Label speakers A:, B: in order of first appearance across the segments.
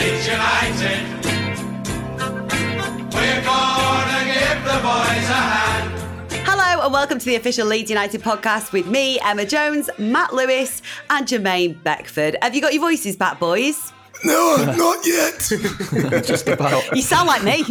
A: Leeds United. We're gonna give the boys a hand.
B: Hello and welcome to the official Leeds United podcast with me, Emma Jones, Matt Lewis, and Jermaine Beckford. Have you got your voices back, boys?
C: No, not yet.
D: Just about.
B: You sound like me.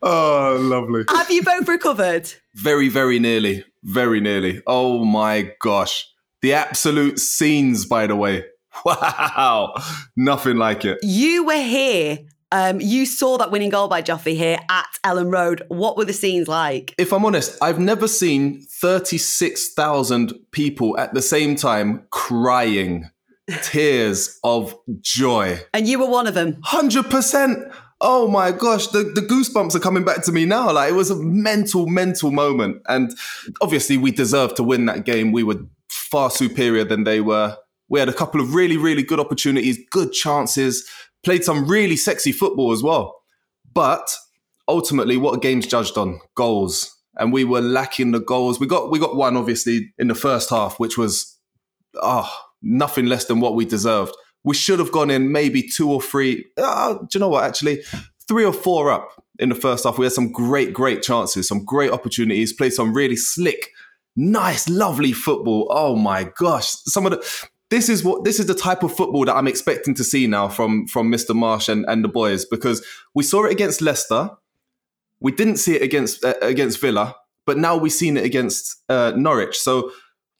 C: oh, lovely.
B: Have you both recovered?
C: Very, very nearly. Very nearly. Oh my gosh. The absolute scenes, by the way. Wow. Nothing like it.
B: You were here. Um, you saw that winning goal by Joffrey here at Elland Road. What were the scenes like?
C: If I'm honest, I've never seen 36,000 people at the same time crying tears of joy.
B: And you were one of them.
C: 100%. Oh my gosh, the, the goosebumps are coming back to me now. Like it was a mental, mental moment. And obviously, we deserved to win that game. We were far superior than they were. We had a couple of really, really good opportunities, good chances, played some really sexy football as well. But ultimately, what a game's judged on goals. And we were lacking the goals. We got we got one obviously in the first half, which was oh, nothing less than what we deserved. We should have gone in maybe two or three. Uh, do you know what? Actually, three or four up in the first half. We had some great, great chances, some great opportunities. Played some really slick, nice, lovely football. Oh my gosh! Some of the this is what this is the type of football that I'm expecting to see now from from Mr. Marsch and, and the boys because we saw it against Leicester, we didn't see it against uh, against Villa, but now we've seen it against uh, Norwich. So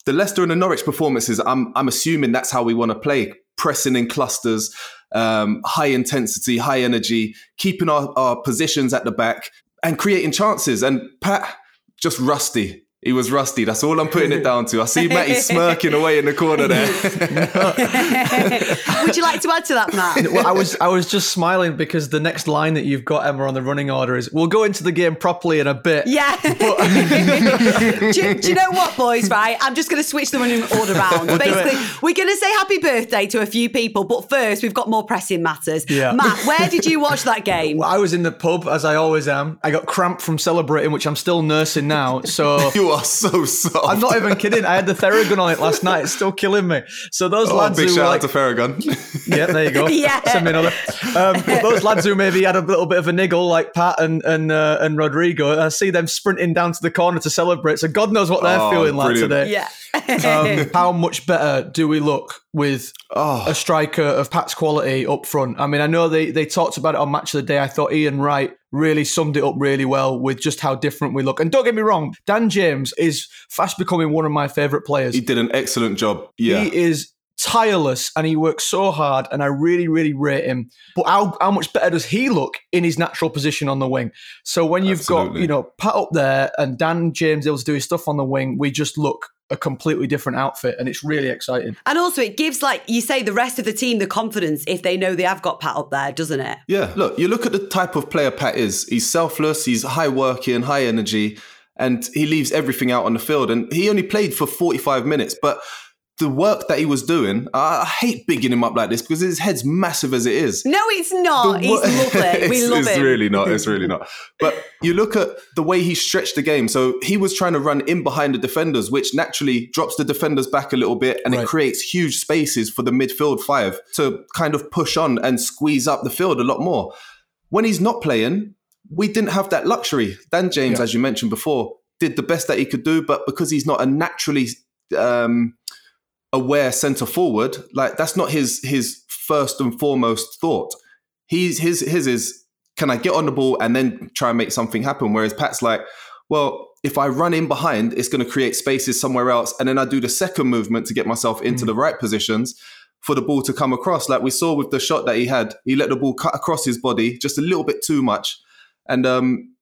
C: the Leicester and the Norwich performances, I'm I'm assuming that's how we want to play, pressing in clusters, um, high intensity, high energy, keeping our, our positions at the back and creating chances. And Pat just rusty. He was rusty. That's all I'm putting it down to. I see Matty smirking away in the corner there.
B: Would you like to add to that, Matt?
D: Well, I was I was just smiling because the next line that you've got Emma on the running order is we'll go into the game properly in a bit.
B: Yeah. do, you, do you know what, boys? Right, I'm just going to switch the running order round.
D: We'll
B: Basically, we're going to say happy birthday to a few people, but first we've got more pressing matters.
D: Yeah.
B: Matt, where did you watch that game?
D: Well, I was in the pub as I always am. I got cramp from celebrating, which I'm still nursing now. So
C: You are so soft.
D: I'm not even kidding. I had the Theragun on it last night. It's still killing me. So those
C: Oh,
D: lads
C: big
D: who
C: shout
D: were
C: out
D: like,
C: to Theragun.
D: Yeah, there you go.
B: Yeah.
D: Send me another. Um, those lads who maybe had a little bit of a niggle, like Pat and and uh, and Rodrigo, I see them sprinting down to the corner to celebrate. So God knows what they're
C: Oh,
D: feeling like today.
B: yeah.
D: Um, how much better do we look with
C: Oh.
D: a striker of Pat's quality up front? I mean, I know they they talked about it on Match of the Day. I thought Ian Wright really summed it up really well with just how different we look. And don't get me wrong, Dan James is fast becoming one of my favourite players.
C: he did an excellent job. Yeah.
D: He is tireless and he works so hard and I really, really rate him. But how, how much better does he look in his natural position on the wing? So when you've got, you know, Pat up there and Dan James able to do his stuff on the wing, we just look a completely different outfit and it's really exciting.
B: And also, it gives, like you say, the rest of the team the confidence if they know they have got Pat up there, doesn't it?
C: Yeah, look, you look at the type of player Pat is. He's selfless, he's high working, high energy, and he leaves everything out on the field. And he only played for 45 minutes, but the work that he was doing, I I hate bigging him up like this because his head's massive as it is.
B: No, it's not. He's
C: wo-
B: lovely. We
C: it's,
B: love
C: it's
B: him.
C: really not. It's really not. But you look at the way he stretched the game. So he was trying to run in behind the defenders, which naturally drops the defenders back a little bit and
D: Right.
C: it creates huge spaces for the midfield five to kind of push on and squeeze up the field a lot more. When he's not playing, we didn't have that luxury. Dan James,
D: Yeah.
C: as you mentioned before, did the best that he could do, but because he's not a naturally um, aware centre forward, like that's not his his first and foremost thought. He's his his is can I get on the ball and then try and make something happen? Whereas Pat's like, well, if I run in behind, it's going to create spaces somewhere else, and then I do the second movement to get myself into the right positions for the ball to come across. Like we saw with the shot that he had, he let the ball cut across his body just a little bit too much, and um,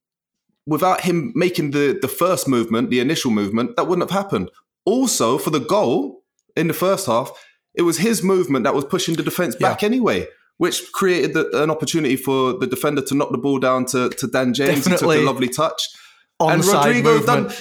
C: without him making the the first movement, the initial movement, that wouldn't have happened. Also, for the goal in the first half, it was his movement that was pushing the defense back anyway, which created the, an opportunity for the defender to knock the ball down to, to Dan James. He took a lovely touch.
D: On
C: and Rodrigo done.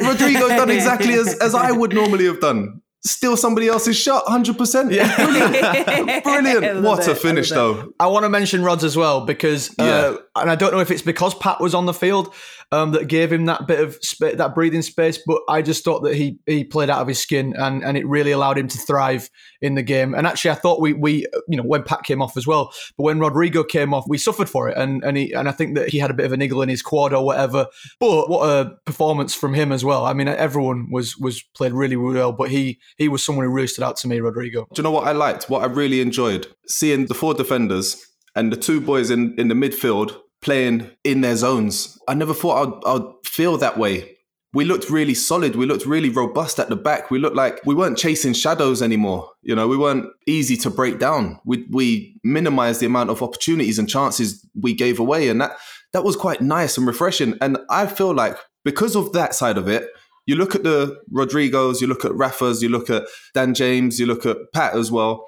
C: Rodrigo done exactly as, as I would normally have done. Steal somebody else's shot, 100%.
D: Yeah.
C: Brilliant. Brilliant.
B: I love
C: What
B: it,
C: a finish,
B: I
C: though.
D: I want to mention Rods as well because, uh, and I don't know if it's because Pat was on the field. um, that gave him that bit of sp- that breathing space. But I just thought that he he played out of his skin, and and it really allowed him to thrive in the game. And actually, I thought we we you know when Pat came off as well, but when Rodrigo came off, we suffered for it, and and he and I think that he had a bit of a niggle in his quad or whatever. But what a performance from him as well. I mean, everyone was was played really really well, but he he was someone who really stood out to me, Rodrigo.
C: Do you know what I liked? What I really enjoyed seeing the four defenders and the two boys in in the midfield playing in their zones. I never thought I'd, I'd feel that way. We looked really solid. We looked really robust at the back. We looked like we weren't chasing shadows anymore. You know, we weren't easy to break down. We we minimized the amount of opportunities and chances we gave away, and that that was quite nice and refreshing. And I feel like because of that side of it, you look at the Rodrigos, you look at Rafa's, you look at Dan James, you look at Pat as well.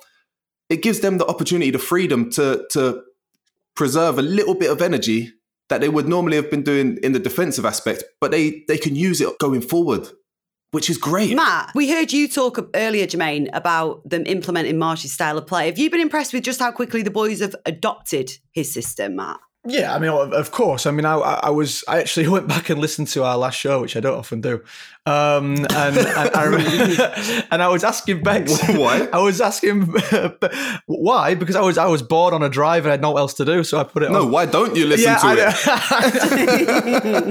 C: It gives them the opportunity, the freedom to to preserve a little bit of energy that they would normally have been doing in the defensive aspect, but they they can use it going forward, which is great.
B: Matt, we heard you talk earlier, Jermaine, about them implementing Marsch's style of play. Have you been impressed with just how quickly the boys have adopted his system, Matt?
D: Yeah, I mean, of course. I mean, I, I was I actually went back and listened to our last show, which I don't often do, um, and and I, remember, and I was asking Bex
C: why.
D: I was asking why because I was I was bored on a drive and I had no else to do, so I put it. On.
C: No,
D: on.
C: why don't you listen
D: Yeah,
C: to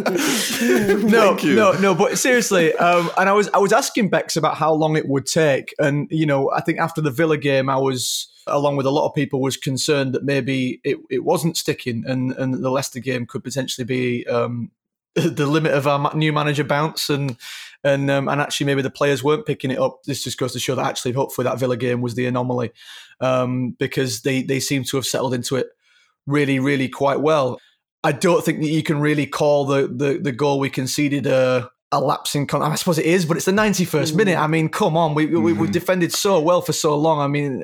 C: it?
D: no, no, no. But seriously, um, and I was I was asking Bex about how long it would take, and you know, I think after the Villa game, I was along with a lot of people was concerned that maybe it, it wasn't sticking, and and the Leicester game could potentially be um, the limit of our new manager bounce, and and um, and actually maybe the players weren't picking it up. This just goes to show that actually, hopefully, that Villa game was the anomaly um, because they they seem to have settled into it really, really quite well. I don't think that you can really call the the, the goal we conceded a, a lapse in. Con- I suppose it is, but it's the ninety first minute. I mean, come on, we, we we've defended so well for so long. I mean.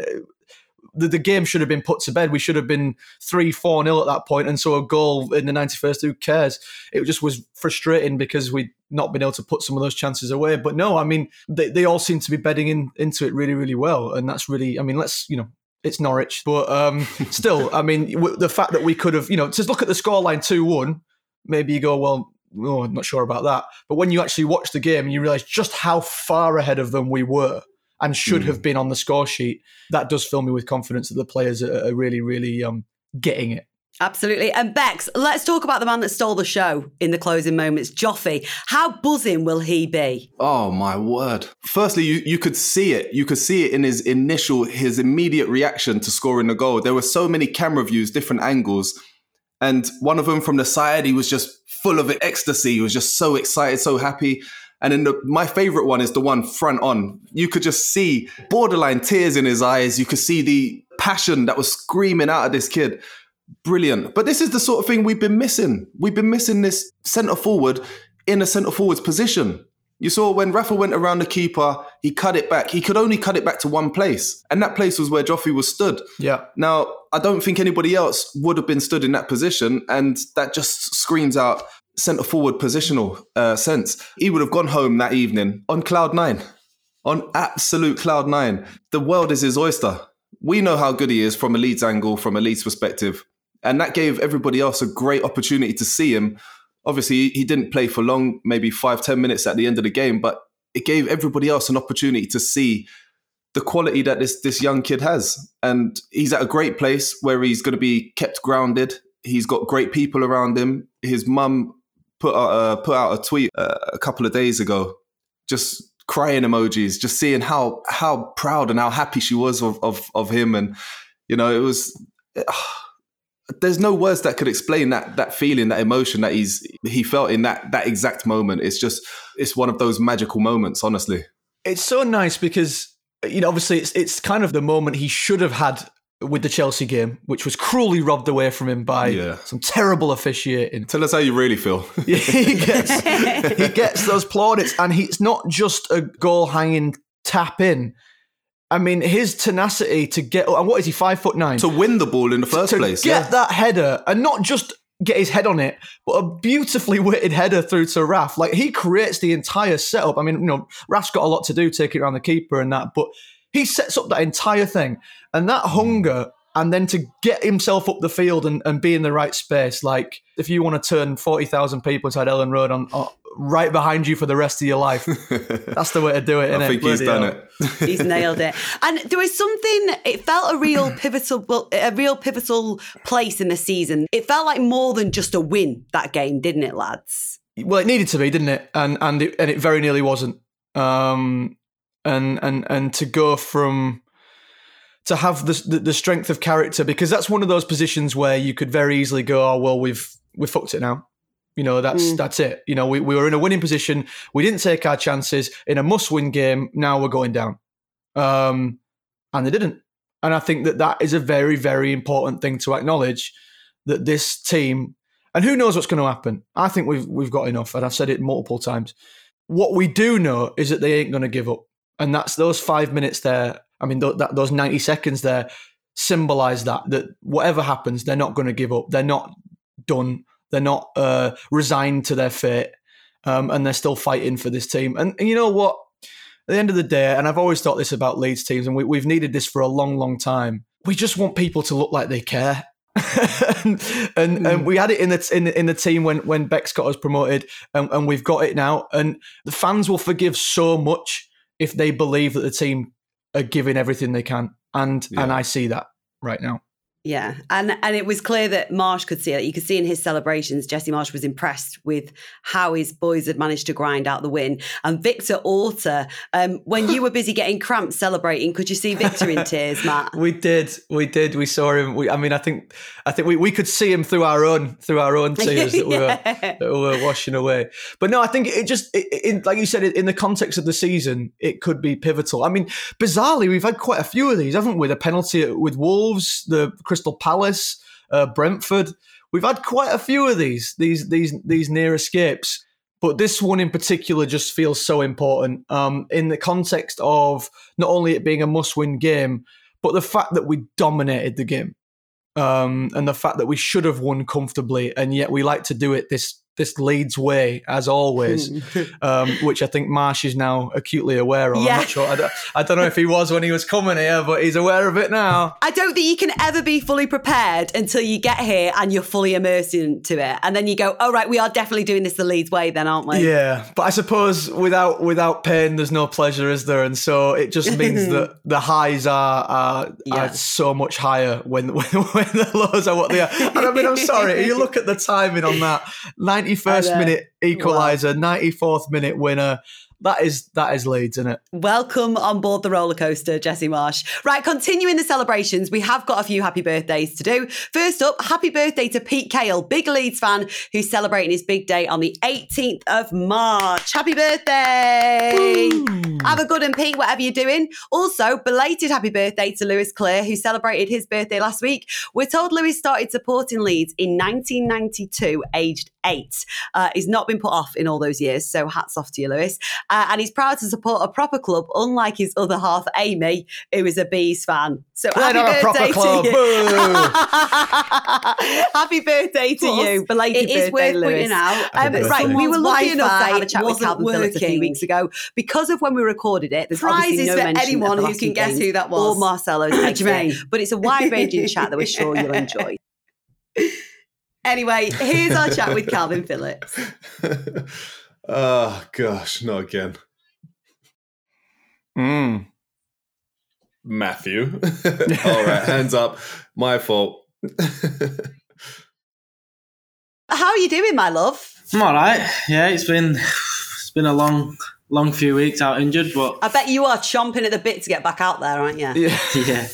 D: The, the game should have been put to bed. We should have been 3 4 0 at that point, And so a goal in the 91st, who cares? It just was frustrating because we'd not been able to put some of those chances away. But no, I mean, they, they all seem to be bedding in into it really, really well. And that's really, I mean, let's, you know, it's Norwich. But um, still, I mean, w- the fact that we could have, you know, just look at the scoreline 2 1, maybe you go, well, oh, I'm not sure about that. But when you actually watch the game and you realize just how far ahead of them we were and should have been on the score sheet, that does fill me with confidence that the players are, are really, really um, getting it.
B: Absolutely. And Bex, let's talk about the man that stole the show in the closing moments, Joffy. How buzzing will he be?
C: Oh my word. Firstly, you, you could see it. You could see it in his initial, his immediate reaction to scoring the goal. There were so many camera views, different angles. And one of them from the side, he was just full of ecstasy. He was just so excited, so happy. And then the, my favorite one is the one front on. You could just see borderline tears in his eyes. You could see the passion that was screaming out of this kid. Brilliant. But this is the sort of thing we've been missing. We've been missing this centre forward in a centre forward's position. You saw when Rafa went around the keeper, he cut it back. He could only cut it back to one place. And that place was where Joffrey was stood.
D: Yeah.
C: Now, I don't think anybody else would have been stood in that position. And that just screams out centre forward positional uh, sense. He would have gone home that evening on cloud nine, on absolute cloud nine. The world is his oyster. We know how good he is from a Leeds angle, from a Leeds perspective. And that gave everybody else a great opportunity to see him. Obviously, he didn't play for long, maybe five, ten minutes at the end of the game, but it gave everybody else an opportunity to see the quality that this this young kid has. And he's at a great place where he's going to be kept grounded. He's got great people around him. His mum put out, uh, put out a tweet uh, a couple of days ago, just crying emojis, just seeing how how proud and how happy she was of of, of him, and you know it was. there's no words that could explain that that feeling, that emotion that he's he felt in that that exact moment. It's just it's one of those magical moments, honestly.
D: It's so nice because you know obviously it's it's kind of the moment he should have had with the Chelsea game, which was cruelly robbed away from him by
C: Yeah.
D: some terrible officiating.
C: Tell us how you really feel.
D: he gets he gets those plaudits, and he's not just a goal hanging tap in. I mean, his tenacity to get and what is he five foot nine
C: to win the ball in the first
D: to
C: place,
D: get
C: yeah.
D: that header and not just get his head on it, but a beautifully weighted header through to Raf. Like he creates the entire setup. I mean, you know, Raf's got a lot to do, taking around the keeper and that, but he sets up that entire thing and that hunger. and then to get himself up the field and, and be in the right space. Like if you want to turn forty thousand people inside Elland Road on, on right behind you for the rest of your life, that's the way to do it.
C: I
D: innit?
C: think he's
D: Bloody
C: done
D: hell.
C: it.
B: He's nailed it. And there was something. It felt a real pivotal, well, a real pivotal place in the season. It felt like more than just a win that game, didn't it, lads?
D: Well, it needed to be, didn't it? And and it, and it very nearly wasn't. Um, and and and to go from to have the, the strength of character because that's one of those positions where you could very easily go, oh well, we've we fucked it now. You know, that's that's it. You know, we, we were in a winning position. We didn't take our chances in a must-win game. Now we're going down, um, and they didn't. And I think that that is a very very important thing to acknowledge that this team and who knows what's going to happen? I think we've we've got enough, and I've said it multiple times. What we do know is that they ain't going to give up, and that's those five minutes there. I mean, th- that, those ninety seconds there symbolize that that whatever happens, they're not going to give up. They're not done. They're not uh, resigned to their fate, um, and they're still fighting for this team. And, and you know what? At the end of the day, and I've always thought this about Leeds teams, and we, we've needed this for a long, long time. We just want people to look like they care. and and, and we had it in the in, the- in the team when when Bex got us promoted, and, and we've got it now. And the fans will forgive so much if they believe that the team are giving everything they can, and and I see that right now.
B: Yeah, and and it was clear that Marsch could see it. You could see in his celebrations, Jesse Marsch was impressed with how his boys had managed to grind out the win. And Victor Orta, um, when you were busy getting cramps celebrating, could you see Victor in tears, Matt?
D: We did, we did. We saw him. We, I mean, I think, I think we, we could see him through our own through our own tears that we were that we were washing away. But no, I think it just, it, it, like you said, in the context of the season, it could be pivotal. I mean, bizarrely, we've had quite a few of these, haven't we? The penalty with Wolves, the Crystal Palace, uh, Brentford. We've had quite a few of these, these, these, these near escapes. But this one in particular just feels so important um, in the context of not only it being a must-win game, but the fact that we dominated the game, um, and the fact that we should have won comfortably, and yet we like to do it this this Leeds way as always, um, which I think Marsch is now acutely aware of.
B: Yeah.
D: I'm not sure. I don't, I don't know if he was when he was coming here, but he's aware of it now.
B: I don't think you can ever be fully prepared until you get here and you're fully immersed into it. And then you go, oh, right, we are definitely doing this the Leeds way, then, aren't we?
D: Yeah, but I suppose without without pain, there's no pleasure, is there? And so it just means that the highs are are,
B: Yeah.
D: are so much higher when, when when the lows are what they are. And I mean, I'm sorry, you look at the timing on that 91st
B: I know.
D: minute equaliser, 94th minute winner. That is that is Leeds, isn't it?
B: Welcome on board the roller coaster, Jesse Marsch. Right, continuing the celebrations, we have got a few happy birthdays to do. First up, happy birthday to Pete Kale, big Leeds fan who's celebrating his big day on the 18th of March. Happy birthday! Have a good one, Pete, whatever you're doing. Also, belated happy birthday to Lewis Clear, who celebrated his birthday last week. We're told Lewis started supporting Leeds in 1992, aged eight. Uh, he's not been put off in all those years, so hats off to you, Lewis. Uh, and he's proud to support a proper club, unlike his other half, Amy, who is a Bees fan. So
D: We're
B: happy
D: not a proper
B: birthday to you. Happy birthday to you. Belated
E: it is
B: birthday,
E: worth
B: Lewis.
E: pointing out
B: Um, right, we were lucky enough to have a chat with Kalvin Phillips a few weeks ago because of when we recorded it. There's
E: Prizes
B: no
E: for anyone who can guess who that was.
B: Or.
E: Marcelo's.
B: But it's a wide ranging chat that we're sure you'll enjoy. Anyway, here's our chat with Kalvin Phillips.
C: oh gosh, not again.
D: Mm.
C: Matthew. All right, hands up. My fault.
B: How are you doing, my love?
F: I'm all right. Yeah, it's been it's been a long long few weeks out injured, but
B: I bet you are chomping at the bit to get back out there, aren't you?
D: Yeah,
F: yeah,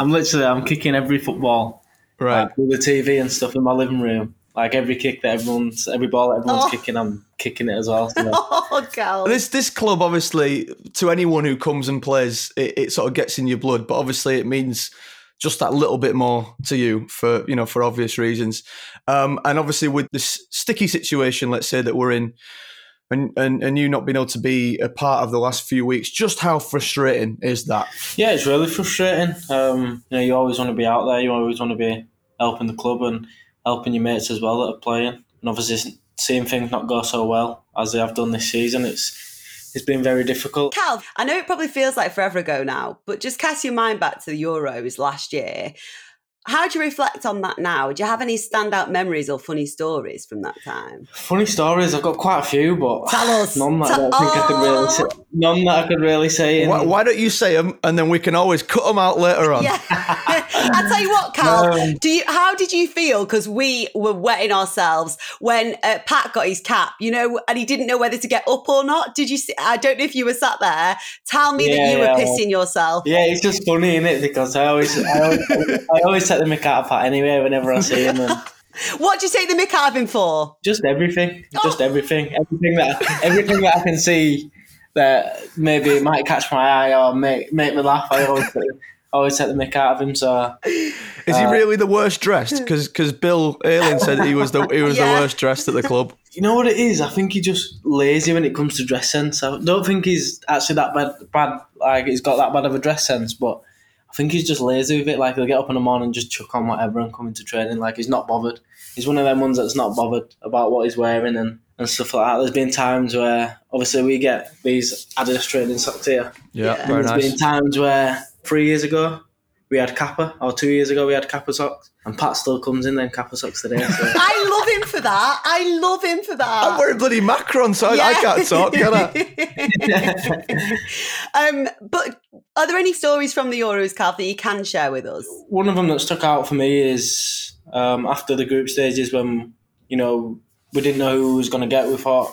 F: I'm literally I'm kicking every football
D: right.
F: like, with the TV and stuff in my living room. Like every kick that everyone's every ball that everyone's
B: Oh.
F: kicking, I'm kicking it as well. So,
B: Oh, Cal.
D: This this club obviously to anyone who comes and plays, it, it sort of gets in your blood. But obviously, it means just that little bit more to you for you know for obvious reasons. Um, and obviously, with this sticky situation, let's say that we're in, and, and and you not being able to be a part of the last few weeks, just how frustrating is that?
F: yeah, it's really frustrating. Um, you know, you always want to be out there. You always want to be helping the club and helping your mates as well that are playing. And obviously, seeing things not go so well as they have done this season, it's it's been very difficult.
B: Cal, I know it probably feels like forever ago now, but just cast your mind back to the Euros last year. How do you reflect on that now? Do you have any standout memories or funny stories from that time?
F: Funny stories. I've got quite a few, but
B: Tell us.
F: none that I
B: Tell-
F: don't think I could really say. None that I could really say. in-
D: Why, why don't you say them and then we can always cut them out later on?
B: Yeah. I'll tell you what, Carl.
F: No.
B: Do you? How did you feel? Because we were wetting ourselves when uh, Pat got his cap, you know, and he didn't know whether to get up or not. Did you? See, I don't know if you were sat there. Tell me that
F: Yeah,
B: you were
F: yeah, well-
B: pissing yourself.
F: Yeah, it's just funny, isn't it? Because I always, I always, I always take the mick out of Pat anyway whenever I see him, and
B: What do you take the mick out of him for?
F: just everything, oh. just
B: Oh.
F: everything, everything that, everything that I can see that maybe it might catch my eye or make make me laugh. I always, take, always take the mick out of him. So
D: Is he uh, really the worst dressed? Because Bill Ayling said he was the he was
B: Yeah.
D: the worst dressed at the club.
F: you know what it is? I think he's just lazy when it comes to dress sense. I don't think he's actually that bad. Bad like he's got that bad of a dress sense, but. I think he's just lazy with it. Like he'll get up in the morning just chuck on whatever and come into training. Like he's not bothered. He's one of them ones that's not bothered about what he's wearing and, and stuff like that. There's been times where obviously we get these Adidas training socks here.
D: Yeah,
B: Yeah.
D: very
F: There's
D: nice.
F: been times where three years ago we had Kappa, or two years ago we had Kappa socks, and Pat still comes in then Kappa socks today. So.
B: I love him for that. I love him for that.
D: I'm wearing bloody Macron, so I, I
B: Yeah.
D: can't talk, can I?
B: um, but are there any stories from the Euros, Carl, that you can share with us?
F: one of them that stuck out for me is um, after the group stages when you know we didn't know who was going to get. We thought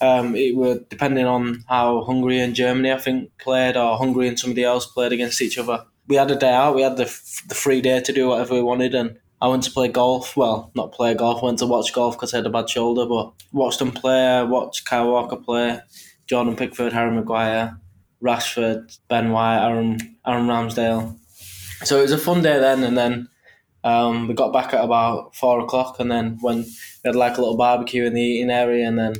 F: um, it would depending on how Hungary and Germany I think played, or Hungary and somebody else played against each other. We had a day out. We had the the free day to do whatever we wanted, and I went to play golf. Well, not play golf. Went to watch golf because I had a bad shoulder, but watched them play. Watched Kyle Walker play, Jordan Pickford, Harry Maguire, Rashford, Ben White, Aaron Aaron Ramsdale. So it was a fun day then, and then um, we got back at about four o'clock, and then when we had like a little barbecue in the eating area, and then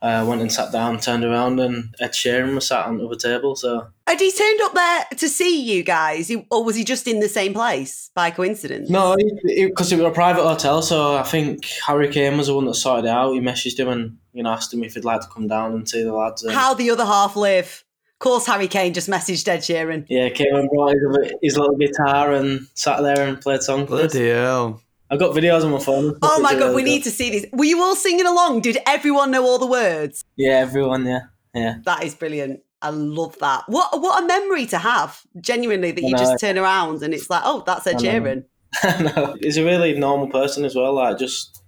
F: uh, went and sat down, turned around, and Ed Sheeran was sat on the other table. So
B: Had he turned up there to see you guys, He- or was he just in the same place by coincidence?
F: no, because it, was a private hotel, so I think Harry Kane was the one that sorted it out. He messaged him and you know asked him if he'd like to come down and see the lads. And,
B: How the other half live? Of course, Harry Kane just messaged Ed Sheeran.
F: yeah, came and brought his, his little guitar and sat there and played songs. for
D: bloody hell.
F: I've got videos on my phone.
B: Oh my god, we need to see this. Were you all singing along? Did everyone know all the words?
F: Yeah, everyone. Yeah, yeah.
B: That is brilliant. I love that. What what a memory to have. Genuinely, that you just turn around and it's like, oh, that's Ed
F: I know.
B: Sheeran.
F: no, he's a really normal person as well. Like just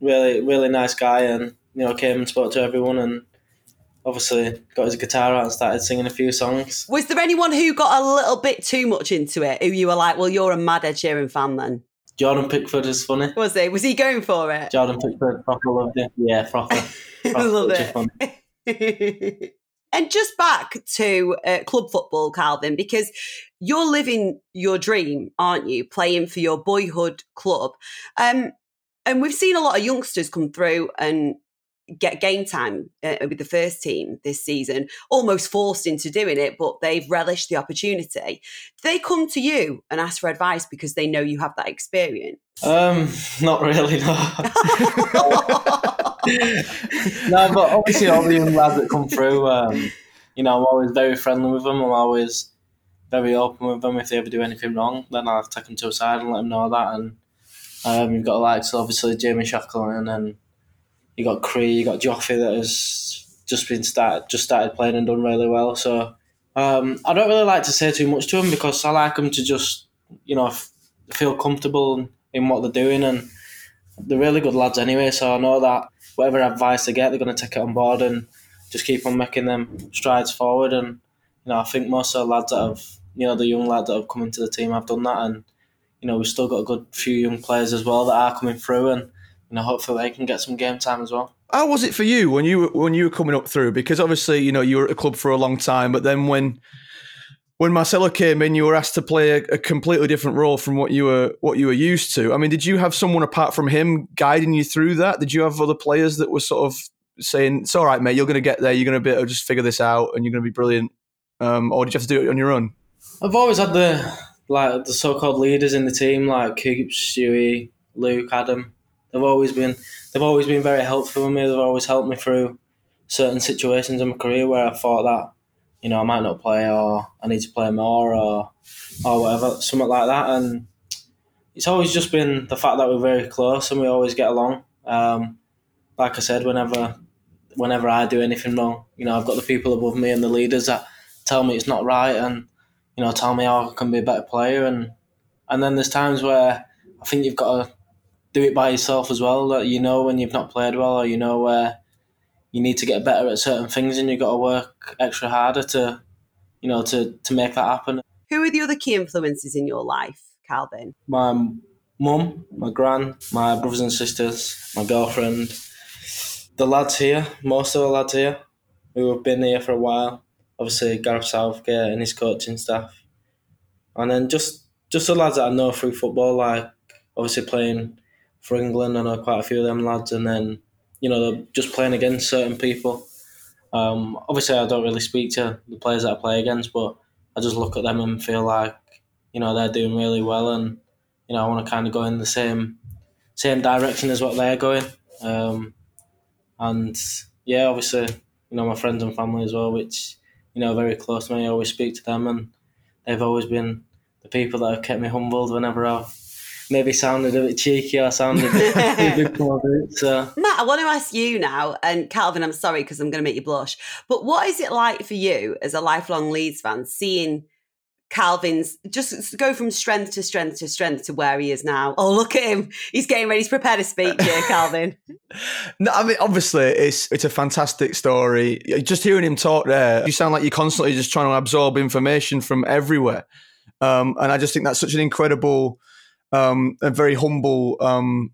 F: really, really nice guy, and you know came and spoke to everyone, and obviously got his guitar out and started singing a few songs.
B: Was there anyone who got a little bit too much into it? Who you were like, well, you're a mad Ed Sheeran fan then?
F: Jordan Pickford is funny.
B: Was he? Was he going for it?
F: Jordan Pickford proper loved it. Yeah, proper. proper
B: Love it.
F: funny.
B: and just back to uh, club football, Kalvin, because you're living your dream, aren't you? Playing for your boyhood club. Um, and we've seen a lot of youngsters come through and get game time uh, with the first team this season, almost forced into doing it, but they've relished the opportunity. Do they come to you and ask for advice because they know you have that experience?
F: Um, not really. No. no, but obviously all the young lads that come through, um, you know, I'm always very friendly with them. I'm always very open with them. If they ever do anything wrong, then I'll take them to a side and let them know that. And um, you've got like so obviously Jamie Shackleton, and then you got Cree, you got Joffrey that has just been started, just started playing and done really well. So um, I don't really like to say too much to them because I like them to just, you know, f- feel comfortable in what they're doing and they're really good lads anyway. So I know that whatever advice they get, they're going to take it on board and just keep on making them strides forward. And you know, I think most of the lads that have, you know, the young lads that have come into the team have done that, and you know, we've still got a good few young players as well that are coming through, and you know, hopefully they can get some game time as well.
D: How was it for you when you were when you were coming up through? Because obviously, you know, you were at the club for a long time, but then when when Marcelo came in, you were asked to play a, a completely different role from what you were what you were used to. I mean, did you have someone apart from him guiding you through that? Did you have other players that were sort of saying, "It's all right, mate. You're going to get there. You're going to be able to just figure this out, and you're going to be brilliant"? Um, or did you have to do it on your own?
F: I've always had the like the so-called leaders in the team, like Coops, Stewie, Luke, Adam. They've always been they've always been very helpful with me. They've always helped me through certain situations in my career where I thought that you know I might not play or I need to play more or or whatever, something like that. And it's always just been the fact that we're very close and we always get along. Um, like I said, whenever whenever I do anything wrong, you know, I've got the people above me and the leaders that tell me it's not right and you know tell me how I can be a better player and and then there's times where I think you've got to do it by yourself as well. That you know when you've not played well or you know where you need to get better at certain things and you've got to work extra harder to you know to to make that happen.
B: Who are the other key influences in your life, Kalvin?
F: My mum, my gran, my brothers and sisters, my girlfriend, the lads here, most of the lads here who have been here for a while. Obviously, Gareth Southgate and his coaching staff, and then just just the lads that I know through football, like obviously playing for England. I know quite a few of them lads, and then you know they're just playing against certain people. Um, obviously, I don't really speak to the players that I play against, but I just look at them and feel like you know they're doing really well, and you know I want to kind of go in the same same direction as what they're going. Um, and yeah, obviously, you know my friends and family as well, which you know very close to me. I always speak to them, and they've always been the people that have kept me humbled whenever I've maybe sounded a bit cheeky or sounded a bit more So
B: Matt, I want to ask you now, and Kalvin, I'm sorry because I'm going to make you blush, but what is it like for you as a lifelong Leeds fan seeing Kalvin's just go from strength to strength to strength to where he is now? Oh, look at him. He's getting ready to prepare to speak here, Kalvin.
D: No, I mean, obviously, it's it's a fantastic story. Just hearing him talk there, you sound like you're constantly just trying to absorb information from everywhere. Um, and I just think that's such an incredible um, a very humble um,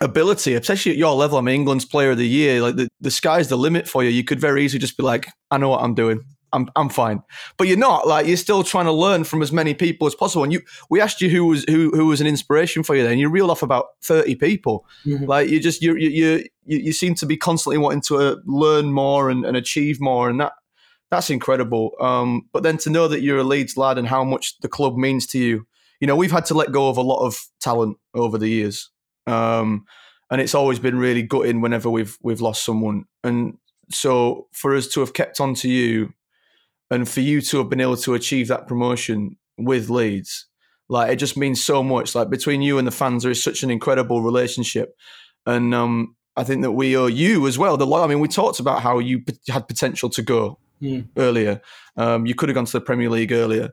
D: ability, especially at your level. I mean, England's Player of the Year, like the, the sky's the limit for you. You could very easily just be like, I know what I'm doing. I'm I'm fine, but you're not. Like you're still trying to learn from as many people as possible. And you, we asked you who was who who was an inspiration for you, then you reeled off about thirty people. Mm-hmm. Like you just you you you you seem to be constantly wanting to uh, learn more and, and achieve more, and that that's incredible. Um, but then to know that you're a Leeds lad and how much the club means to you, you know, we've had to let go of a lot of talent over the years, um, and it's always been really gutting whenever we've we've lost someone. And so, for us to have kept on to you, and for you to have been able to achieve that promotion with Leeds, like it just means so much. Like between you and the fans, there is such an incredible relationship, and um, I think that we owe you as well. The I mean, we talked about how you had potential to go mm. earlier. Um, you could have gone to the Premier League earlier.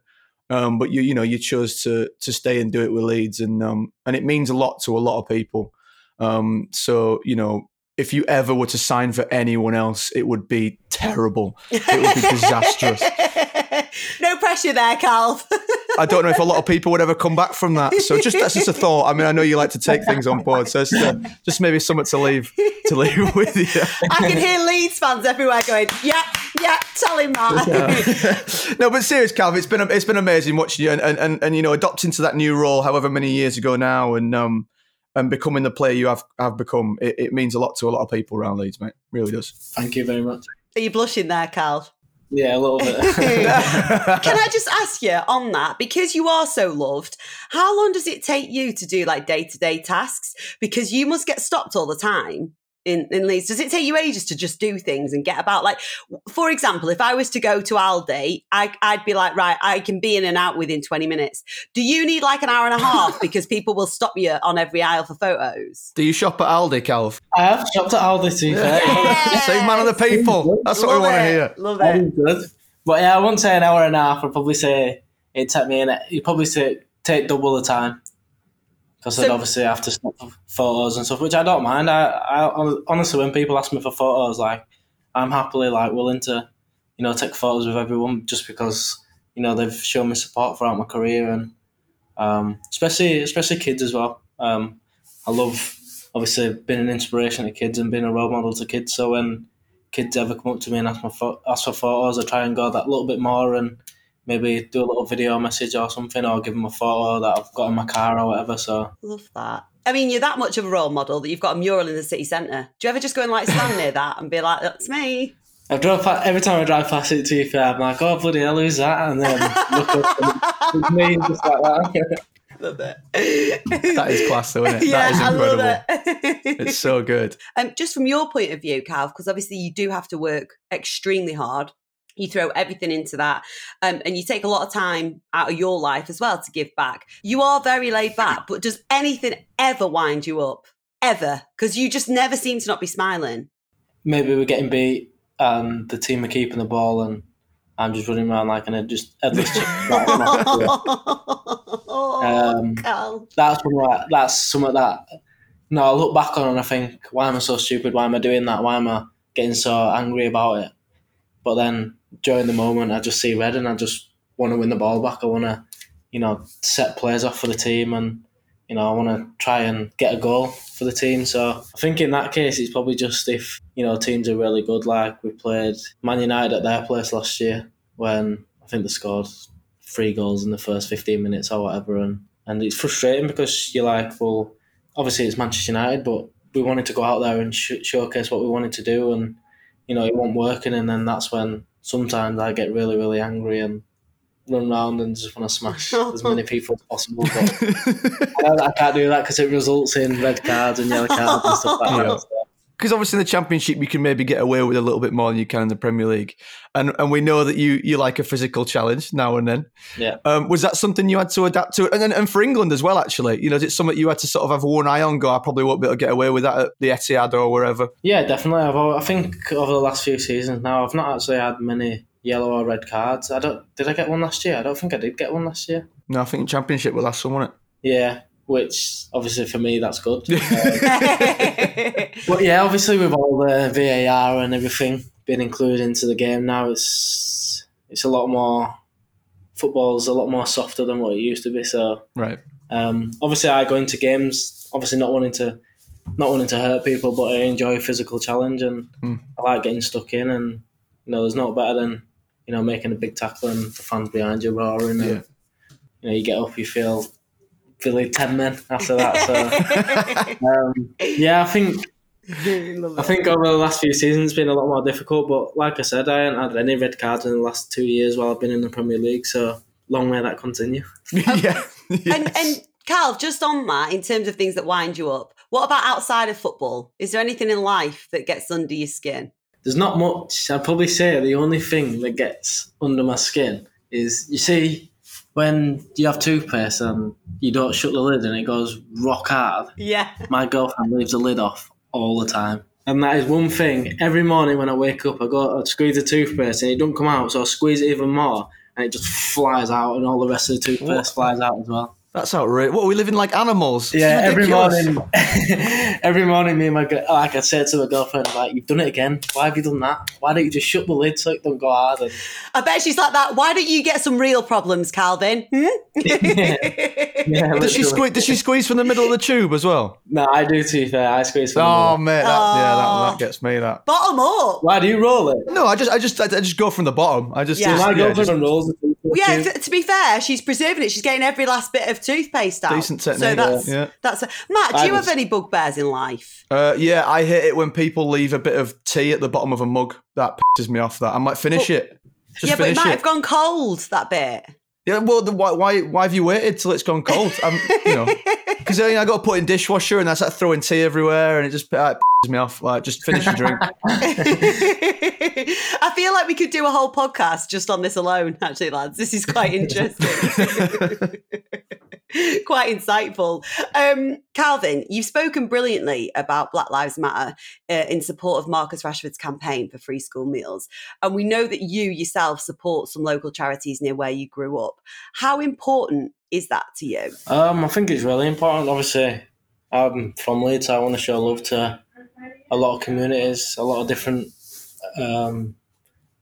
D: Um, but you you know you chose to to stay and do it with Leeds, and um, and it means a lot to a lot of people. Um, so you know if you ever were to sign for anyone else, it would be terrible. It would be disastrous.
B: no pressure there, Cal.
D: I don't know if a lot of people would ever come back from that. So just that's just a thought. I mean, I know you like to take things on board, so it's, uh, just maybe something to leave to leave with you.
B: I can hear Leeds fans everywhere going, "Yeah, yeah, tell him that."
D: No, but serious, Kalvin, it's been it's been amazing watching you and, and and and you know adopting to that new role, however many years ago now, and um and becoming the player you have have become. It, it means a lot to a lot of people around Leeds, mate. It really does.
F: Thank you very much.
B: Are you blushing there, Cal?
F: Yeah, a little bit. Can
B: I just ask you on that because you are so loved? How long does it take you to do like day to day tasks? Because you must get stopped all the time in, in Leeds? Does it take you ages to just do things and get about? Like, for example, if I was to go to Aldi, I, I'd be like, right, I can be in and out within 20 minutes. Do you need like an hour and a half because people will stop you on every aisle for photos?
D: Do you shop at Aldi, Calv?
F: I have shopped at Aldi too.
B: Yes.
D: Save man of the people. That's what
B: Love
D: we want to hear.
B: Love it.
F: Good. But yeah, I wouldn't say an hour and a half. I'd probably say it'd take me, an, you'd probably say take double the time. Because I'd
B: So-
F: obviously have to snap photos and stuff, which I don't mind. I, I honestly, when people ask me for photos, like I'm happily like willing to, you know, take photos with everyone just because you know they've shown me support throughout my career and um, especially especially kids as well. Um, I love obviously being an inspiration to kids and being a role model to kids. So when kids ever come up to me and ask, my pho- ask for photos, I try and go that little bit more and maybe do a little video message or something, or give them a photo that I've got in my car or whatever. So
B: Love that. I mean, you're that much of a role model that you've got a mural in the city centre. Do you ever just go and like stand near that and be like, that's me?
F: I drove past, every time I drive past it to you, I'm like, oh bloody hell, who's that? And then look up and it's me, just like that.
B: Love it.
D: That is class, though, isn't it?
B: Yeah,
D: that is
B: I love
D: incredible.
B: it.
D: It's so good.
B: um, just from your point of view, Calv, because obviously you do have to work extremely hard You throw everything into that, um, and you take a lot of time out of your life as well to give back. You are very laid back, but does anything ever wind you up? Ever? Because you just never seem to not be smiling.
F: Maybe we're getting beat and the team are keeping the ball and I'm just running around like an just headless chicken.
B: oh,
F: Um, that's of that, that's some of that. No, I look back on and I think, why am I so stupid? Why am I doing that? Why am I getting so angry about it? But then during the moment, I just see red and I just want to win the ball back. I want to, you know, set players off for the team and, you know, I want to try and get a goal for the team. So I think in that case, it's probably just if, you know, teams are really good. Like we played Man United at their place last year when I think they scored three goals in the first 15 minutes or whatever. And, and it's frustrating because you're like, well, obviously it's Manchester United, but we wanted to go out there and sh- showcase what we wanted to do, and you know it wasn't working. And then that's when sometimes I get really, really angry and run around and just want to smash as many people as possible. But I, I can't do that because it results in red cards and yellow cards and stuff like
D: Yeah.
F: that. So,
D: because obviously in the championship you can maybe get away with a little bit more than you can in the Premier League, and and we know that you you like a physical challenge now and then.
F: Yeah.
D: Um, was that something you had to adapt to, and then and for England as well? Actually, you know, is it something you had to sort of have one eye on? Go, I probably won't be able to get away with that at the Etihad or wherever.
F: Yeah, definitely. I've, I think over the last few seasons now, I've not actually had many yellow or red cards. I don't. Did I get one last year? I don't think I did get one last year.
D: No, I think championship was last one, wasn't
F: Yeah, which obviously for me that's good.
D: it?
F: But yeah, obviously with all the VAR and everything being included into the game now, it's it's a lot more. Football's a lot more softer than what it used to be. So
D: right.
F: um, obviously, I go into games obviously not wanting to not wanting to hurt people, but I enjoy physical challenge and
D: Hmm.
F: I like getting stuck in. And you know, there's not better than you know making a big tackle and the fans behind you roaring. And,
D: Yeah.
F: You know, you get up, you feel feel ten men after that. So um, yeah, I think I think over the last few seasons it's been a lot more difficult, but like I said, I haven't had any red cards in the last two years while I've been in the Premier League, so long may that continue.
D: yeah.
B: and and Carl, just on that, in terms of things that wind you up, what about outside of football? Is there anything in life that gets under your skin?
F: There's not much, I'd probably say the only thing that gets under my skin is you see when you have toothpaste and you don't shut the lid and it goes rock hard,
B: Yeah.
F: my girlfriend leaves the lid off all the time. And that is one thing. Every morning when I wake up, I go I squeeze the toothpaste and it don't come out, so I squeeze it even more, and it just flies out, and all the rest of the toothpaste
D: What?
F: flies out as well.
D: That's outrageous. What are we living like animals?
F: Yeah, every morning, every morning, me and my girl, like I said to my girlfriend, like you've done it again. Why have you done that? Why don't you just shut the lid so it don't go hard? And
B: I bet she's like that. Why don't you get some real problems, Kalvin? Hmm?
F: yeah,
D: Does she squeeze? Does she squeeze from the middle of the tube as well?
F: No, I do. To be fair, I squeeze. From
D: Oh
F: the
D: mate, that, yeah,
B: Oh.
D: that, that gets me. That.
B: Bottom up.
F: Why do you roll it?
D: No, I just, I just, I just go from the bottom. I just,
B: Yeah.
F: My
D: yeah,
F: girlfriend
D: just
F: rolls the
B: Yeah,
F: tube.
B: to be fair, she's preserving it. She's getting every last bit of toothpaste out.
D: Decent technique.
B: So that's
D: yeah.
B: that's. Matt, do
F: I
B: you
F: was-
B: have any bugbears in life?
D: Uh, yeah, I hate it when people leave a bit of tea at the bottom of a mug. That pisses me off. That I'm like, finish it. Just
B: yeah, but it might
D: it.
B: have gone cold. That bit.
D: Yeah, well, the, why, why, why have you waited till it's gone cold? I'm, you know, because I, mean, I got to put in dishwasher and that's like throwing tea everywhere, and it just uh, it pisses me off. Like, just finish your drink.
B: I feel like we could do a whole podcast just on this alone, actually, lads. This is quite interesting. quite insightful. Um, Kalvin, you've spoken brilliantly about Black Lives Matter uh, in support of Marcus Rashford's campaign for free school meals. And we know that you yourself support some local charities near where you grew up. How important is that to you?
F: Um, I think it's really important. Obviously, I'm from Leeds. I want to show love to a lot of communities, a lot of different um,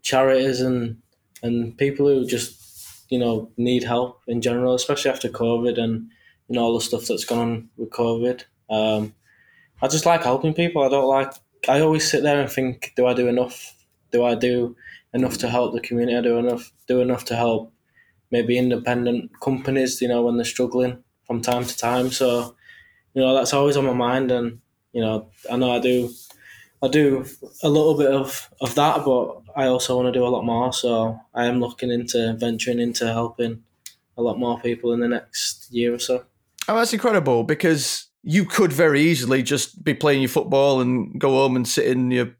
F: charities, and and people who just you know need help in general, especially after COVID and you know all the stuff that's gone on with COVID. Um, I just like helping people. I don't like. I always sit there and think, do I do enough? Do I do enough to help the community? I do enough. Do enough to help maybe independent companies, you know, when they're struggling from time to time. So, you know, that's always on my mind. And, you know, I know I do, I do a little bit of, of that, but I also want to do a lot more. So I am looking into venturing into helping a lot more people in the next year or so.
D: Oh, that's incredible because you could very easily just be playing your football and go home and sit in your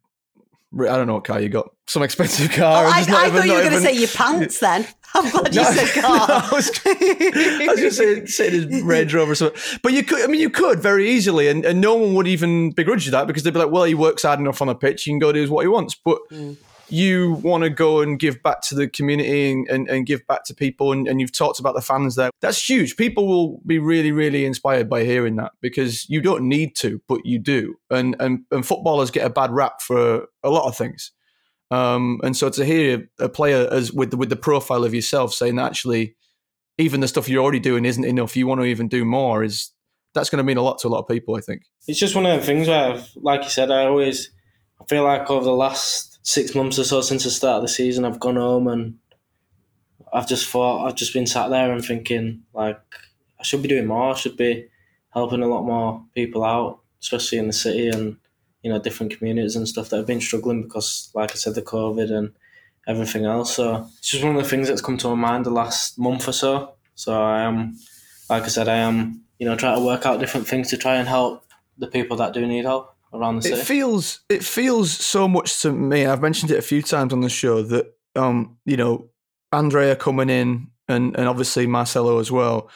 D: I don't know what car you got. Some expensive car.
B: Oh, I, I
D: even-
B: thought you were going to say your pants then. I'm glad you
D: No,
B: said
D: no,
B: car.
D: I was, I was just saying, saying his Range Rover or something. But you could, I mean, you could very easily, and, and no one would even begrudge you that because they'd be like, well, he works hard enough on the pitch, he can go do what he wants. But
B: Mm.
D: You want to go and give back to the community and, and, and give back to people, and, and you've talked about the fans there. That's huge. People will be really, really inspired by hearing that because you don't need to, but you do. And, and, and footballers get a bad rap for a lot of things. Um, and so to hear a player as with the, with the profile of yourself saying actually even the stuff you're already doing isn't enough, you want to even do more is that's going to mean a lot to a lot of people. I think.
F: It's just one of the things where, I've, like you said, I always I feel like over the last six months or so since the start of the season, I've gone home and I've just thought I've just been sat there and thinking like I should be doing more. I should be helping a lot more people out, especially in the city and you know different communities and stuff that have been struggling because, like I said, the COVID and everything else. So it's just one of the things that's come to my mind the last month or so. So I am, like I said, I am you know trying to work out different things to try and help the people that do need help around the city.
D: It feels it feels so much to me. I've mentioned it a few times on the show that um, you know Andrea coming in and and obviously Marcelo as well.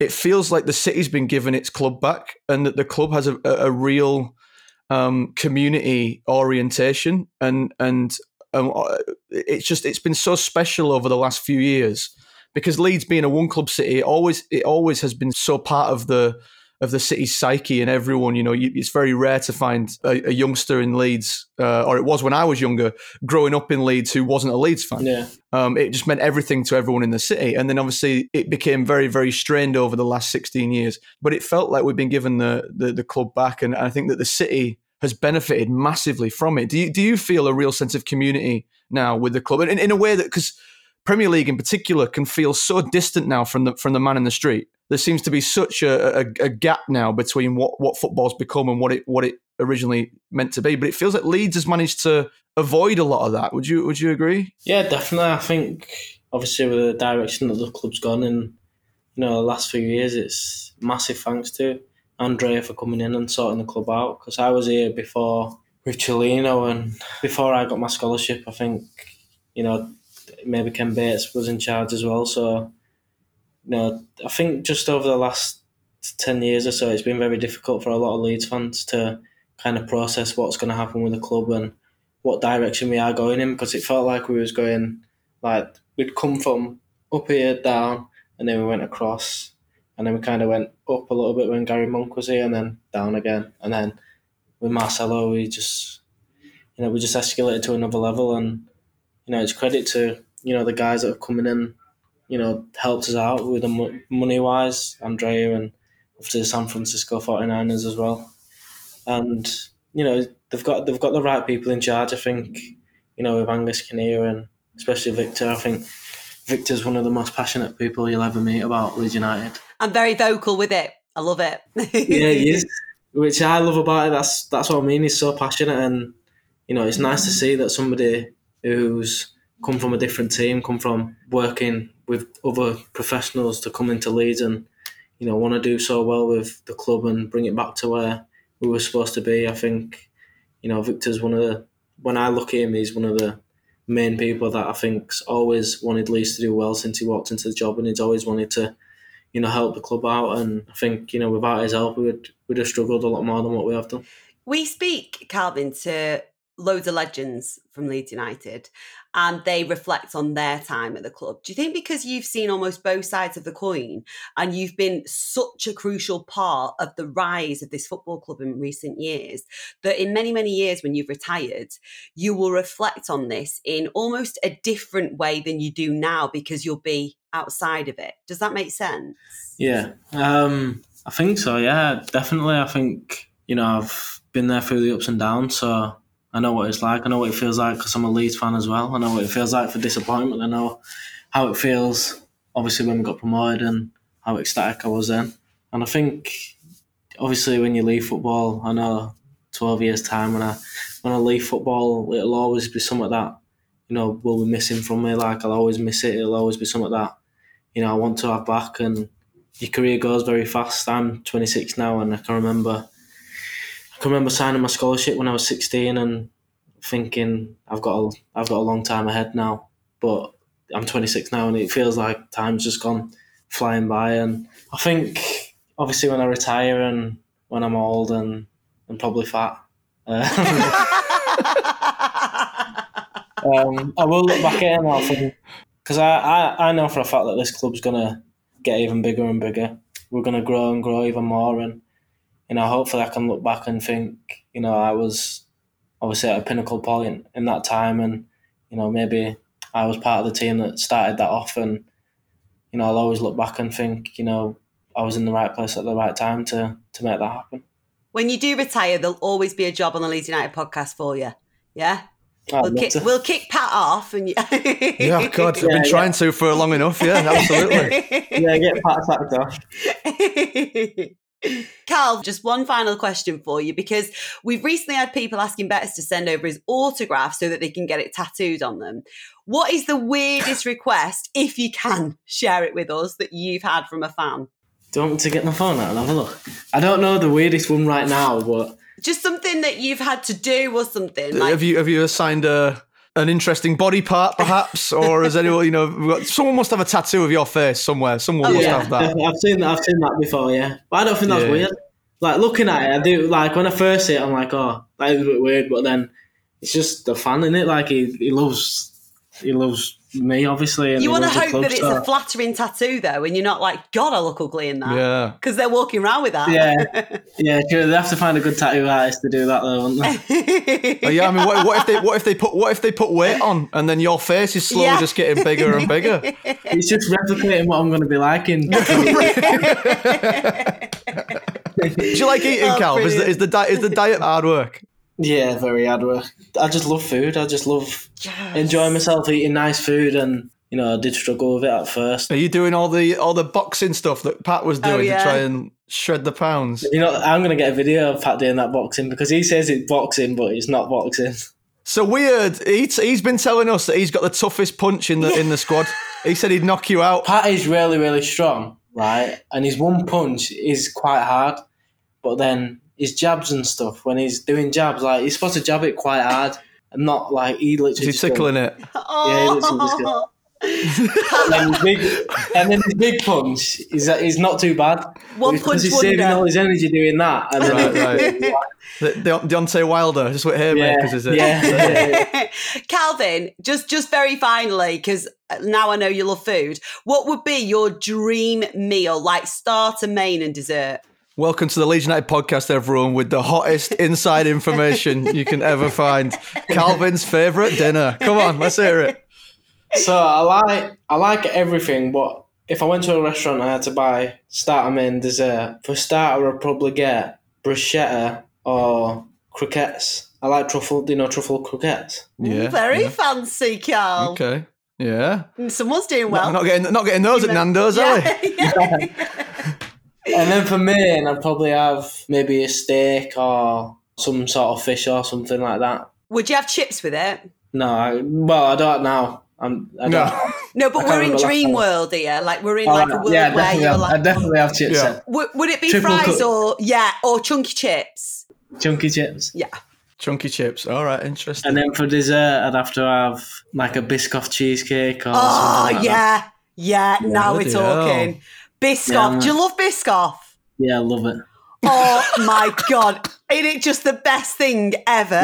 D: It feels like the city's been given its club back, and that the club has a, a, a real um, community orientation, and and um, it's just it's been so special over the last few years because Leeds being a one club city, it always it always has been so part of the of the city's psyche and everyone. You know, you, it's very rare to find a, a youngster in Leeds, uh, or it was when I was younger, growing up in Leeds who wasn't a Leeds fan.
F: Yeah,
D: Um, it just meant everything to everyone in the city. And then obviously it became very, very strained over the last 16 years. But it felt like we've been given the, the, the club back. And I think that the city has benefited massively from it. Do you, do you feel a real sense of community now with the club? And in, in a way that, because Premier League in particular can feel so distant now from the, from the man in the street. There seems to be such a, a, a gap now between what, what football's become and what it what it originally meant to be. But it feels like Leeds has managed to avoid a lot of that. Would you Would you agree?
F: yeah, definitely. I think obviously with the direction that the club's gone in, you know, the last few years, it's massive thanks to Andrea for coming in and sorting the club out. Because I was here before with Cellino, and before I got my scholarship, I think you know maybe Ken Bates was in charge as well. So know, I think just over the last ten years or so, it's been very difficult for a lot of Leeds fans to kind of process what's going to happen with the club and what direction we are going in because it felt like we was going like we'd come from up here down and then we went across and then we kind of went up a little bit when Gary Monk was here and then down again and then with Marcelo we just you know we just escalated to another level and you know it's credit to you know the guys that have coming in you know helped us out with the money wise Andrea and obviously the San Francisco 49ers as well and you know they've got they've got the right people in charge. I think you know with Angus Kinnear and especially Victor. I think Victor's one of the most passionate people you'll ever meet about Leeds United.
B: I'm very vocal with it. I love it.
F: Yeah, he is. Which I love about it. That's that's what I mean. He's so passionate, and you know it's nice to see that somebody who's come from a different team, come from working with other professionals to come into Leeds and you know want to do so well with the club and bring it back to where we were supposed to be. I think, you know, Victor's one of the. When I look at him, he's one of the main people that I think's always wanted Leeds to do well since he walked into the job, and he's always wanted to, you know, help the club out. And I think, you know, without his help, we would would have struggled a lot more than what we have done.
B: We speak, Kalvin, to loads of legends from Leeds United and they reflect on their time at the club. Do you think because you've seen almost both sides of the coin and you've been such a crucial part of the rise of this football club in recent years, that in many, many years when you've retired, you will reflect on this in almost a different way than you do now because you'll be outside of it? Does that make sense?
F: Yeah, um, I think so. Yeah, definitely. I think you know I've been there through the ups and downs, so I know what it's like. I know what it feels like because I'm a Leeds fan as well. I know what it feels like for disappointment. I know how it feels, obviously, when we got promoted and how ecstatic I was then. And I think, obviously, when you leave football, I know 12 years' time, when I when I leave football, it'll always be something that, you know, will be missing from me. Like, I'll always miss it. It'll always be something that, you know, I want to have back. And your career goes very fast. I'm 26 now, and I can remember can remember signing my scholarship when I was 16 and thinking I've got a, I've got a long time ahead now. But I'm 26 now, and it feels like time's just gone flying by. And I think obviously when I retire and when I'm old and and probably fat. Uh, um, I will look back at it because I, I, I know for a fact that this club's gonna get even bigger and bigger. We're gonna grow and grow even more, and you know, hopefully, I can look back and think, you know, I was obviously at a pinnacle point in that time, and you know, maybe I was part of the team that started that off, and you know, I'll always look back and think, you know, I was in the right place at the right time to to make that happen.
B: When you do retire, there'll always be a job on the Leeds United podcast for you. Yeah.
F: I'd
B: We'll kick,
F: to.
B: we'll kick Pat off and you...
D: Yeah, God, I've been
F: Yeah,
D: trying to for long enough. Yeah, absolutely.
F: yeah, get Pat sacked off.
B: Carl, just one final question for you because we've recently had people asking Bettis to send over his autograph so that they can get it tattooed on them. What is the weirdest request, if you can share it with us, that you've had from a fan?
F: Do you want me to get my phone out and have a look? I don't know the weirdest one right now, but
B: Just something that you've had to do or something. Like,
D: have you have you assigned a an interesting body part, perhaps, or has anyone you know? Someone must have a tattoo of your face somewhere. Someone
B: Oh,
D: must
B: yeah.
D: have that.
F: I've seen that. I've seen that before. Yeah, but I don't think that's
D: Yeah.
F: weird. Like looking at it, I do. Like when I first see it, I'm like, oh, that is a bit weird. But then it's just the fan in it. Like he, he loves, he loves me obviously. And
B: you want to hope that it's
F: so-
B: a flattering tattoo, though, and you're not like, God, I look ugly in that.
D: Yeah.
B: Because they're walking around with that.
F: Yeah, yeah. True. They have to find a good tattoo artist to do that though, wouldn't they?
D: Oh, yeah, I mean, what, what if they what if they put what if they put weight on and then your face is slowly
B: Yeah.
D: just getting bigger and bigger?
F: It's just replicating what I'm going to be like in.
D: Do you like eating,
B: Oh,
D: Cal? Is the, is the di- is the diet hard work?
F: Yeah, very hard work. I just love food. I just love enjoying myself, eating nice food, and you know, I did struggle with it at first.
D: Are you doing all the all the boxing stuff that Pat was oh, doing
B: Oh, yeah.
D: to try and shred the pounds?
F: You know, I'm going to get a video of Pat doing that boxing because he says it's boxing, but it's not boxing.
D: So weird. He's, he's been telling us that he's got the toughest punch in the in the squad. He said he'd knock you out.
F: Pat is really, really strong, right? And his one punch is quite hard, but then his jabs and stuff, when he's doing jabs, like he's supposed to jab it quite hard and not like he literally
D: Is he
F: just goes-
D: tickling it? Oh.
F: Yeah, he literally just goes- and, then his big, and then his big punch is is not too bad.
B: One
F: Because
B: punch
F: he's saving
B: wonder.
F: all his energy doing that. And
D: Right,
F: then,
D: right. The, De- Deontay Wilder, just with haymakers,
F: yeah,
D: is it?
F: yeah.
B: Kalvin, just just very finally, because now I know you love food. What would be your dream meal, like starter, main, and dessert?
D: Welcome to the Leeds United podcast, everyone, with the hottest inside information you can ever find. Kalvin's favourite dinner. Come on, let's hear it.
F: So I like I like everything, but if I went to a restaurant and I had to buy starter, main, dessert, for starter I'd probably get bruschetta or croquettes. I like truffle, you know, truffle croquettes.
D: Yeah.
B: very
D: yeah.
B: fancy, Cal.
D: Okay. Yeah.
B: Mm, someone's doing well.
D: not getting not getting those at Nando's, are we?
B: yeah.
F: And then for main, I'd probably have maybe a steak or some sort of fish or something like that.
B: Would you have chips with it?
F: No, I, well, I don't now. I'm, I don't.
D: No.
B: No, but we're in dream
F: time.
B: world here. Like we're in
F: Oh,
B: like a world
F: yeah,
B: where
F: definitely
B: you're
F: have, I definitely have chips.
D: Yeah.
F: then.
B: would, would it be
F: Triple
B: fries
F: cut.
B: or yeah, or chunky chips?
F: Chunky chips.
B: Yeah.
D: Chunky chips. All right, interesting.
F: And then for dessert, I'd have to have like a Biscoff cheesecake or
B: Oh
F: something like
B: yeah,
F: that.
B: yeah. Now we're
D: talking. hell.
B: Talking. Biscoff.
F: Yeah,
B: Do you love Biscoff?
F: Yeah, I love it.
B: Oh my god. Ain't it just the best thing ever?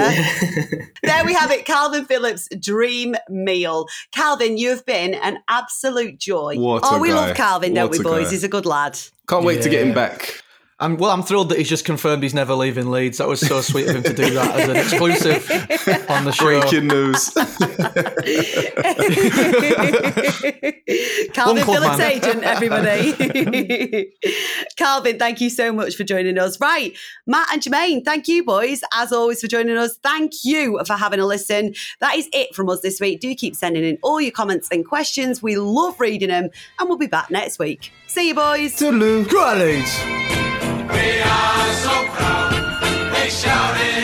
B: there we have it, Kalvin Phillips' dream meal. Kalvin, you've been an absolute joy.
C: What
B: oh,
C: a
B: we
C: guy.
B: love Kalvin, don't we, boys?
C: guy.
B: He's a good lad.
C: Can't wait to get him back.
D: I'm, well, I'm thrilled that he's just confirmed he's never leaving Leeds. That was so sweet of him to do that as an exclusive on the show.
C: Breaking news.
B: Kalvin
D: Uncle
B: Phillips agent, everybody. Kalvin, thank you so much for joining us. Right, Matt and Jermaine, thank you, boys, as always, for joining us. Thank you for having a listen. That is it from us this week. Do keep sending in all your comments and questions. We love reading them, and we'll be back next week. See you, boys.
C: Toodaloo.
D: Go on, Leeds.
A: We are so proud. They shouted